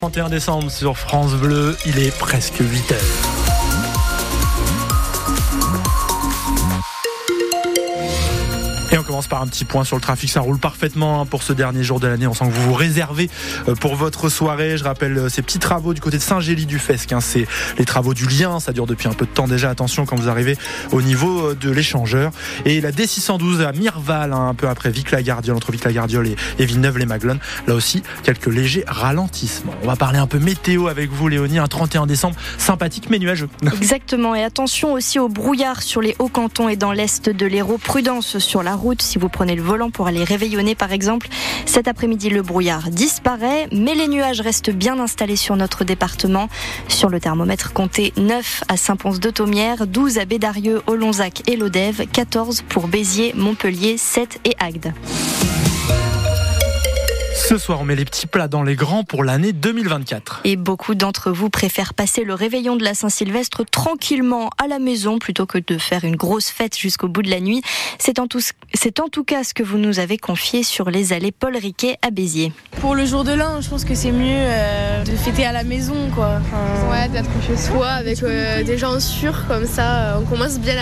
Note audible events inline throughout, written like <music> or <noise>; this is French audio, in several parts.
31 décembre sur France Bleu, il est presque 8 heures. Par un petit point sur le trafic. Ça roule parfaitement hein, pour ce dernier jour de l'année. On sent que vous vous réservez euh, pour votre soirée. Je rappelle euh, ces petits travaux du côté de Saint-Gély-du-Fesque. Hein. C'est les travaux du lien. Ça dure depuis un peu de temps déjà. Attention quand vous arrivez au niveau euh, de l'échangeur. Et la D612 à Mirval, hein, un peu après Vic-la-Gardiole, entre Vic-la-Gardiole et, Villeneuve-les-Maglones. Là aussi, quelques légers ralentissements. On va parler un peu météo avec vous, Léonie. Un 31 décembre sympathique mais nuageux. <laughs> Exactement. Et attention aussi au brouillard sur les hauts cantons et dans l'est de l'Hérault. Prudence sur la route si vous prenez le volant pour aller réveillonner par exemple. Cet après-midi, le brouillard disparaît, mais les nuages restent bien installés sur notre département. Sur le thermomètre, comptez 9 à Saint-Pons-de-Thomière, 12 à Bédarieux, Olonzac et Lodève, 14 pour Béziers, Montpellier, 7 et Agde. Ce soir, on met les petits plats dans les grands pour l'année 2024. Et beaucoup d'entre vous préfèrent passer le réveillon de la Saint-Sylvestre tranquillement à la maison plutôt que de faire une grosse fête jusqu'au bout de la nuit. C'est en, tout, en tout cas ce que vous nous avez confié sur les allées Paul Riquet à Béziers. Pour le jour de l'an, je pense que c'est mieux euh, de fêter à la maison, quoi. Ouais, d'être chez soi avec euh, des gens sûrs, comme ça, euh, on commence bien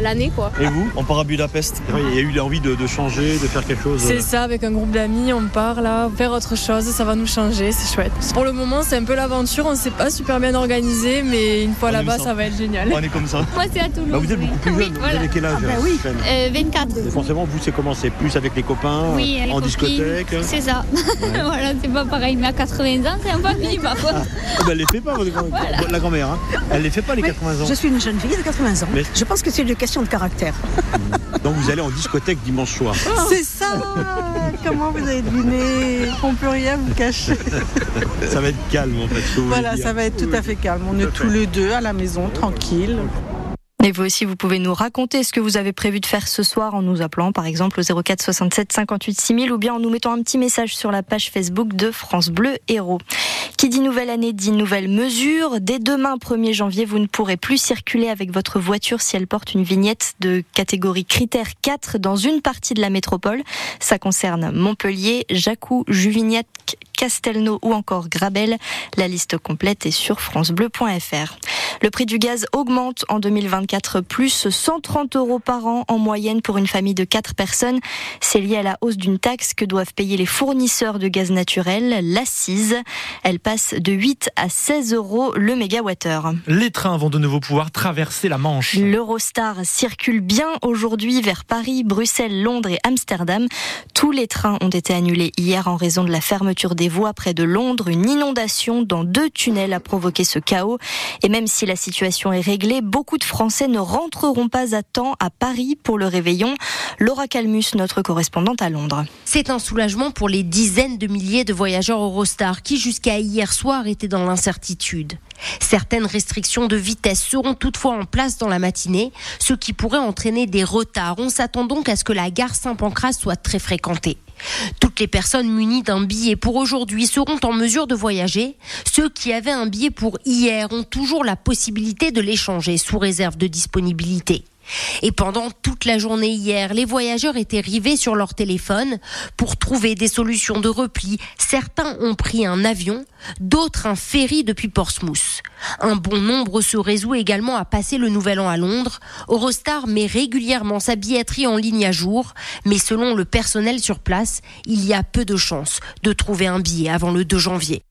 l'année, quoi. Et vous On part à Budapest Il y a eu l'envie de, de changer, de faire quelque chose C'est ça, avec un groupe d'amis, on part là faire autre chose, ça va nous changer, c'est chouette. Pour le moment, c'est un peu l'aventure, on ne s'est pas super bien organisé, mais une fois là-bas, ça va être génial. On est comme ça. Moi, c'est à Toulouse. Bah, vous êtes beaucoup plus jeune, vous avez quel âge ah, bah oui. euh, 24. Et forcément, vous, c'est comment? C'est plus avec les copains Oui, En discothèque? C'est ça. <laughs> voilà, c'est pas pareil, mais à 80 ans, c'est un peu minimum. Ah, bah, elle les fait pas, votre grand- la grand-mère. Hein. Elle les fait pas, les 80 ans. Je suis une jeune fille de 80 ans. Mais- Je pense que c'est une question de caractère. Donc vous allez en discothèque dimanche soir. C'est ça Comment vous avez deviné? On peut rien vous cacher. <laughs> Ça va être calme, en fait. Voilà, ça va être tout à fait calme. On est tous les deux à la maison, tranquille. Et vous aussi, vous pouvez nous raconter ce que vous avez prévu de faire ce soir en nous appelant par exemple au 04 67 58 6000 ou bien en nous mettant un petit message sur la page Facebook de France Bleu Héros. Qui dit nouvelle année dit nouvelle mesure. Dès demain 1er janvier, vous ne pourrez plus circuler avec votre voiture si elle porte une vignette de catégorie critère 4 dans une partie de la métropole. Ça concerne Montpellier, Jacou, Juvignac, Castelnau ou encore Grabel. La liste complète est sur francebleu.fr. Le prix du gaz augmente en 2024, plus 130 euros par an en moyenne pour une famille de 4 personnes. C'est lié à la hausse d'une taxe que doivent payer les fournisseurs de gaz naturel, l'assise. Elle passe de 8 à 16 euros le mégawattheure. Les trains vont de nouveau pouvoir traverser la Manche. L'Eurostar circule bien aujourd'hui vers Paris, Bruxelles, Londres et Amsterdam. Tous les trains ont été annulés hier en raison de la fermeture des voies près de Londres. Une inondation dans deux tunnels a provoqué ce chaos. Et même si la situation est réglée, beaucoup de Français ne rentreront pas à temps à Paris pour le réveillon. Laura Calmus, notre correspondante à Londres. C'est un soulagement pour les dizaines de milliers de voyageurs Eurostar qui jusqu'à hier soir étaient dans l'incertitude. Certaines restrictions de vitesse seront toutefois en place dans la matinée, ce qui pourrait entraîner des retards. On s'attend donc à ce que la gare Saint-Pancras soit très fréquentée. Toutes les personnes munies d'un billet pour aujourd'hui seront en mesure de voyager. Ceux qui avaient un billet pour hier ont toujours la possibilité de l'échanger sous réserve de disponibilité. Et pendant toute la journée hier, les voyageurs étaient rivés sur leur téléphone pour trouver des solutions de repli. Certains ont pris un avion, d'autres un ferry depuis Portsmouth. Un bon nombre se résout également à passer le nouvel an à Londres. Eurostar met régulièrement sa billetterie en ligne à jour, mais selon le personnel sur place, il y a peu de chances de trouver un billet avant le 2 janvier.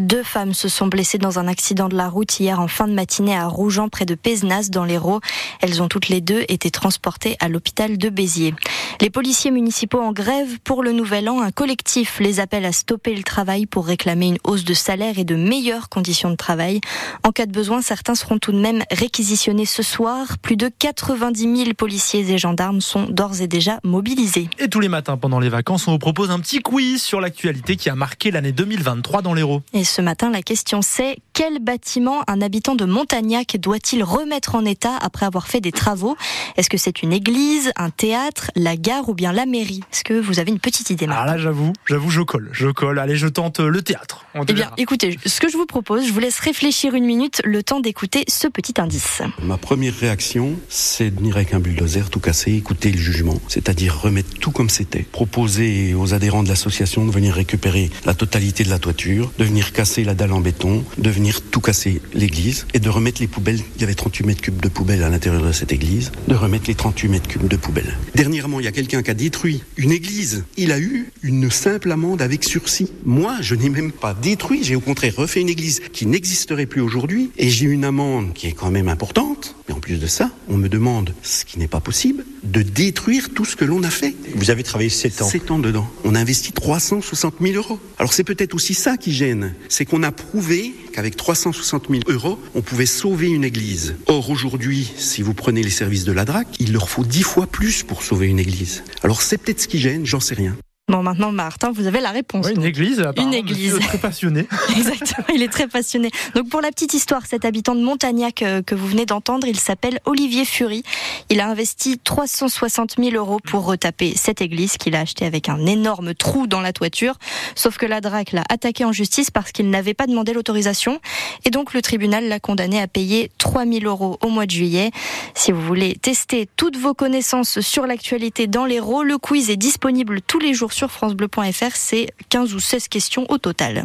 Deux femmes se sont blessées dans un accident de la route hier en fin de matinée à Rougeant près de Pézenas dans l'Hérault. Elles ont toutes les deux été transportées à l'hôpital de Béziers. Les policiers municipaux en grève pour le nouvel an, un collectif les appelle à stopper le travail pour réclamer une hausse de salaire et de meilleures conditions de travail. En cas de besoin, certains seront tout de même réquisitionnés ce soir. Plus de 90 000 policiers et gendarmes sont d'ores et déjà mobilisés. Et tous les matins pendant les vacances, on vous propose un petit quiz sur l'actualité qui a marqué l'année 2023 dans l'Hérault. Et ce matin, la question c'est Quel bâtiment un habitant de Montagnac doit-il remettre en état après avoir fait des travaux? Est-ce que c'est une église, un théâtre, la gare ou bien la mairie? Est-ce que vous avez une petite idée Alors là, j'avoue, j'avoue, je colle, je colle. Allez, je tente le théâtre. Eh bien, écoutez, ce que je vous propose, je vous laisse réfléchir une minute, le temps d'écouter ce petit indice. Ma première réaction, c'est de venir avec un bulldozer, tout casser, écouter le jugement, c'est-à-dire remettre tout comme c'était, proposer aux adhérents de l'association de venir récupérer la totalité de la toiture, de venir casser la dalle en béton, de venir tout casser l'église et de remettre les poubelles. Il y avait 38 mètres cubes de poubelles à l'intérieur de cette église, de remettre les 38 mètres cubes de poubelles. Dernièrement, il y a quelqu'un qui a détruit une église. Il a eu une simple amende avec sursis. Moi, je n'ai même pas détruit, j'ai au contraire refait une église qui n'existerait plus aujourd'hui et j'ai une amende qui est quand même importante. De ça, on me demande, ce qui n'est pas possible, de détruire tout ce que l'on a fait. Vous avez travaillé 7 ans. 7 ans dedans. On a investi 360 000 euros. Alors c'est peut-être aussi ça qui gêne. C'est qu'on a prouvé qu'avec 360 000 euros, on pouvait sauver une église. Or aujourd'hui, si vous prenez les services de la DRAC, il leur faut 10 fois plus pour sauver une église. Alors c'est peut-être ce qui gêne, j'en sais rien. Bon, maintenant, Martin, vous avez la réponse. une église, Une église. Très passionné. <laughs> Exactement, il est très passionné. Donc, pour la petite histoire, cet habitant de Montagnac euh, que vous venez d'entendre, il s'appelle Olivier Fury. Il a investi 360 000 euros pour retaper cette église qu'il a achetée avec un énorme trou dans la toiture. Sauf que la DRAC l'a attaqué en justice parce qu'il n'avait pas demandé l'autorisation. Et donc, le tribunal l'a condamné à payer 3 000 euros au mois de juillet. Si vous voulez tester toutes vos connaissances sur l'actualité dans l'Hérault, le quiz est disponible tous les jours sur francebleu.fr, c'est 15 ou 16 questions au total.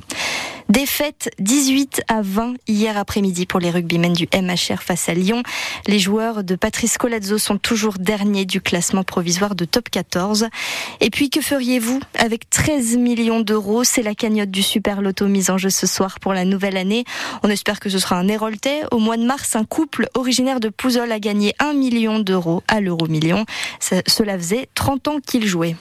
Défaite 18 à 20 hier après-midi pour les rugbymen du MHR face à Lyon. Les joueurs de Patrice Colazzo sont toujours derniers du classement provisoire de top 14. Et puis que feriez-vous avec 13 millions d'euros? C'est la cagnotte du Super Loto mise en jeu ce soir pour la nouvelle année. On espère que ce sera un héroltais. Au mois de mars, un couple originaire de Pouzol a gagné 1 million d'euros à l'euro million. Cela faisait 30 ans qu'il jouait.